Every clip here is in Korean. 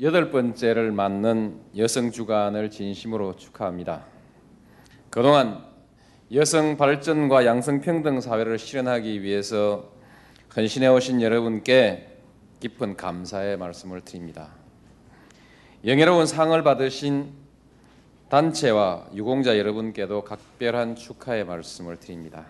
여덟 번째를 맞는 여성 주간을 진심으로 축하합니다. 그동안 여성 발전과 양성 평등 사회를 실현하기 위해서 헌신해 오신 여러분께 깊은 감사의 말씀을 드립니다. 영예로운 상을 받으신 단체와 유공자 여러분께도 각별한 축하의 말씀을 드립니다.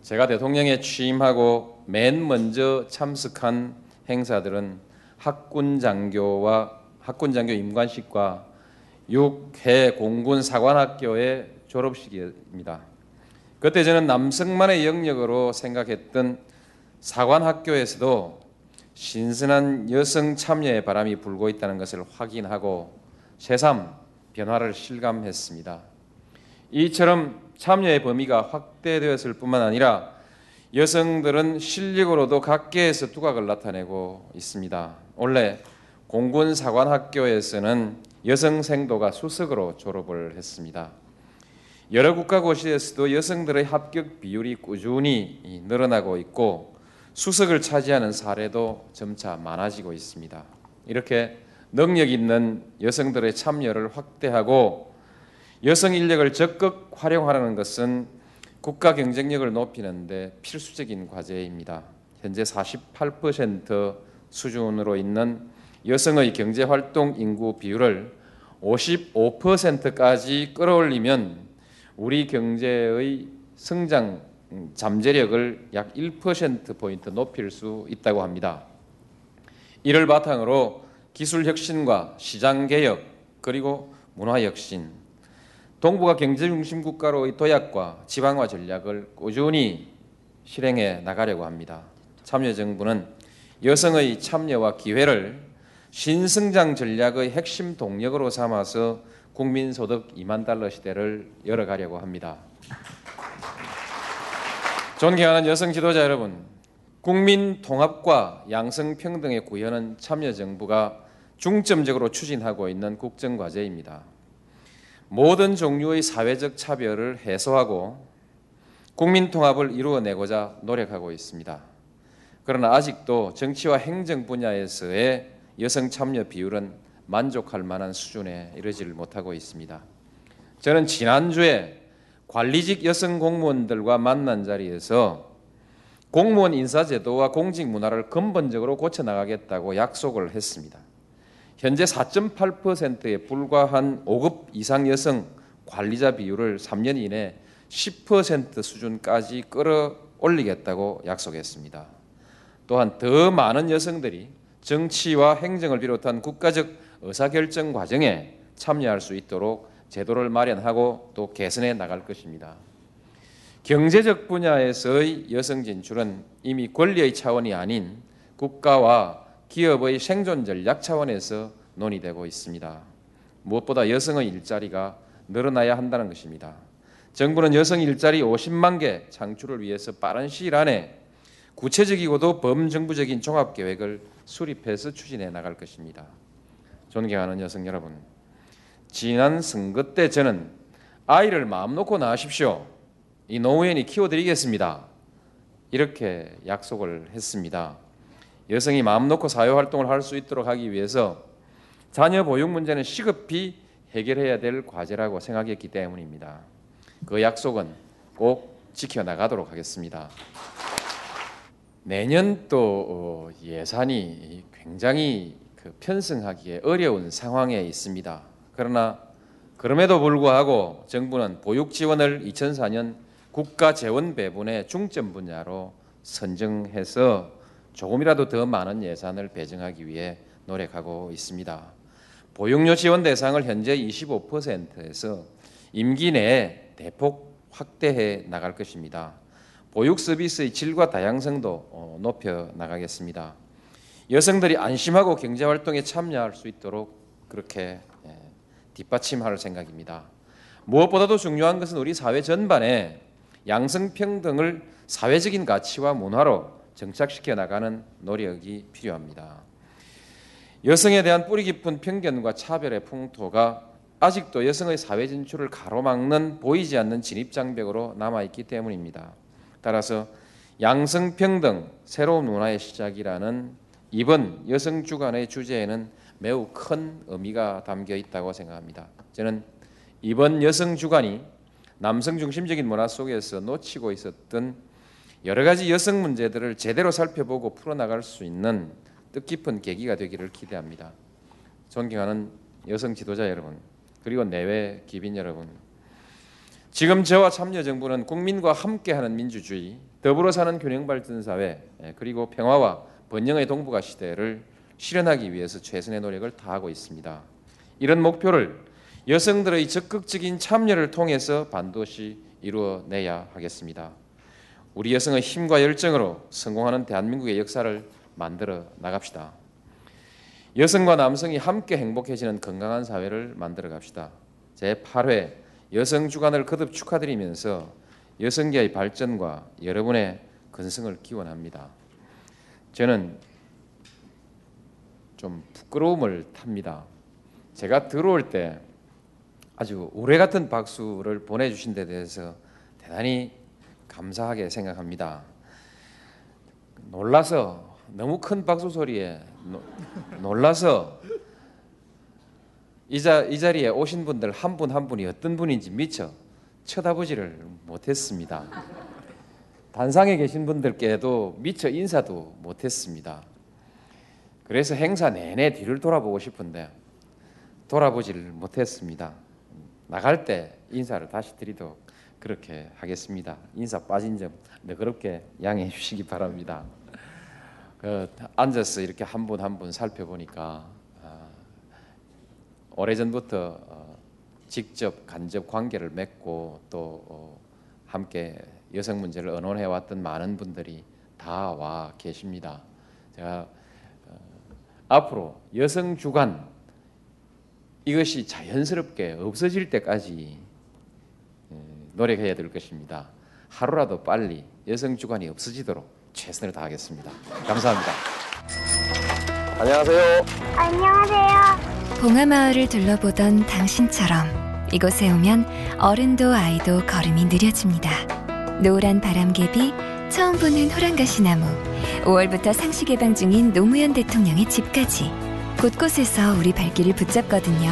제가 대통령에 취임하고 맨 먼저 참석한 행사들은 학군 장교와 학군 장교 임관식과 6회 공군 사관학교의 졸업식입니다. 그때 저는 남성만의 영역으로 생각했던 사관학교에서도 신선한 여성 참여의 바람이 불고 있다는 것을 확인하고 새삼 변화를 실감했습니다. 이처럼 참여의 범위가 확대되었을 뿐만 아니라 여성들은 실력으로도 각계에서 두각을 나타내고 있습니다. 원래 공군 사관학교에서는 여성 생도가 수석으로 졸업을 했습니다. 여러 국가고시에서도 여성들의 합격 비율이 꾸준히 늘어나고 있고 수석을 차지하는 사례도 점차 많아지고 있습니다. 이렇게 능력 있는 여성들의 참여를 확대하고 여성 인력을 적극 활용하라는 것은 국가 경쟁력을 높이는 데 필수적인 과제입니다. 현재 48% 수준으로 있는 여성의 경제 활동 인구 비율을 55%까지 끌어올리면 우리 경제의 성장 잠재력을 약 1% 포인트 높일 수 있다고 합니다. 이를 바탕으로 기술 혁신과 시장 개혁 그리고 문화 혁신 동북아 경제 중심 국가로의 도약과 지방화 전략을 꾸준히 실행해 나가려고 합니다. 참여정부는 여성의 참여와 기회를 신성장 전략의 핵심 동력으로 삼아서 국민소득 2만 달러 시대를 열어가려고 합니다. 존경하는 여성 지도자 여러분, 국민 통합과 양성 평등의 구현은 참여 정부가 중점적으로 추진하고 있는 국정 과제입니다. 모든 종류의 사회적 차별을 해소하고 국민 통합을 이루어내고자 노력하고 있습니다. 그러나 아직도 정치와 행정 분야에서의 여성 참여 비율은 만족할 만한 수준에 이르지 못하고 있습니다. 저는 지난주에 관리직 여성 공무원들과 만난 자리에서 공무원 인사제도와 공직 문화를 근본적으로 고쳐 나가겠다고 약속을 했습니다. 현재 4.8%에 불과한 5급 이상 여성 관리자 비율을 3년 이내 10% 수준까지 끌어올리겠다고 약속했습니다. 또한 더 많은 여성들이 정치와 행정을 비롯한 국가적 의사결정 과정에 참여할 수 있도록 제도를 마련하고 또 개선해 나갈 것입니다. 경제적 분야에서의 여성 진출은 이미 권리의 차원이 아닌 국가와 기업의 생존 전략 차원에서 논의되고 있습니다. 무엇보다 여성의 일자리가 늘어나야 한다는 것입니다. 정부는 여성 일자리 50만 개 창출을 위해서 빠른 시일 안에 구체적이고도 범정부적인 종합 계획을 수립해서 추진해 나갈 것입니다. 존경하는 여성 여러분, 지난 선거 때 저는 아이를 마음 놓고 낳으십시오. 이 노무현이 키워드리겠습니다. 이렇게 약속을 했습니다. 여성이 마음 놓고 사회 활동을 할 수 있도록 하기 위해서 자녀 보육 문제는 시급히 해결해야 될 과제라고 생각했기 때문입니다. 그 약속은 꼭 지켜나가도록 하겠습니다. 내년 또 어, 예산이 굉장히 그 편성하기에 어려운 상황에 있습니다. 그러나 그럼에도 불구하고 정부는 보육 지원을 2004년 국가 재원 배분의 중점 분야로 선정해서 조금이라도 더 많은 예산을 배정하기 위해 노력하고 있습니다. 보육료 지원 대상을 현재 25%에서 임기 내에 대폭 확대해 나갈 것입니다. 보육 서비스의 질과 다양성도 어, 높여 나가겠습니다. 여성들이 안심하고 경제 활동에 참여할 수 있도록 그렇게 예, 뒷받침할 생각입니다. 무엇보다도 중요한 것은 우리 사회 전반에 양성평등을 사회적인 가치와 문화로 정착시켜 나가는 노력이 필요합니다. 여성에 대한 뿌리 깊은 편견과 차별의 풍토가 아직도 여성의 사회 진출을 가로막는 보이지 않는 진입장벽으로 남아 있기 때문입니다. 따라서 양성평등 새로운 문화의 시작이라는 이번 여성 주간의 주제에는 매우 큰 의미가 담겨 있다고 생각합니다. 저는 이번 여성 주간이 남성 중심적인 문화 속에서 놓치고 있었던 여러 가지 여성 문제들을 제대로 살펴보고 풀어나갈 수 있는 뜻깊은 계기가 되기를 기대합니다. 존경하는 여성 지도자 여러분, 그리고 내외 기빈 여러분, 지금 저와 참여정부는 국민과 함께하는 민주주의, 더불어 사는 균형 발전 사회, 예, 그리고 평화와 번영의 동북아 시대를 실현하기 위해서 최선의 노력을 다하고 있습니다. 이런 목표를 여성들의 적극적인 참여를 통해서 반드시 이루어내야 하겠습니다. 우리 여성의 힘과 열정으로 성공하는 대한민국의 역사를 만들어 나갑시다. 여성과 남성이 함께 행복해지는 건강한 사회를 만들어 갑시다. 제 8회 여성 주간을 거듭 축하드리면서 여성계의 발전과 여러분의 건승을 기원합니다. 저는 좀 부끄러움을 탑니다. 제가 들어올 때 아주 우레 같은 박수를 보내주신 데 대해서 대단히 감사하게 생각합니다. 놀라서 너무 큰 박수 소리에 노, 놀라서 이, 자, 이 자리에 오신 분들 한분한 분이 어떤 분인지 미처 쳐다보지를 못했습니다. 단상에 계신 분들께도 미처 인사도 못했습니다. 그래서 행사 내내 뒤를 돌아보고 싶은데 돌아보지를 못했습니다. 나갈 때 인사를 다시 드리도록 그렇게 하겠습니다. 인사 빠진 점 너그럽게 양해해 주시기 바랍니다. 그 앉아서 이렇게 한 분 한 분 살펴보니까 아, 오래전부터 어, 직접 간접 관계를 맺고 또 어, 함께 여성 문제를 의논해 왔던 많은 분들이 다 와 계십니다. 제가 어, 앞으로 여성 주간 이것이 자연스럽게 없어질 때까지 예, 노력해야 될 것입니다. 하루라도 빨리 여성 주간이 없어지도록 최선을 다하겠습니다. 감사합니다. 안녕하세요. 안녕하세요. 봉하마을을 둘러보던 당신처럼 이곳에 오면 어른도 아이도 걸음이 느려집니다. 노란 바람개비, 처음 보는 호랑가시나무, 5월부터 상시 개방 중인 노무현 대통령의 집까지 곳곳에서 우리 발길을 붙잡거든요.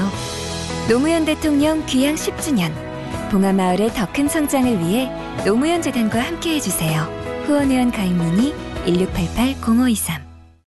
노무현 대통령 귀향 10주년, 봉하마을의 더 큰 성장을 위해 노무현 재단과 함께해 주세요. 후원회원 가입 문의 1688-0523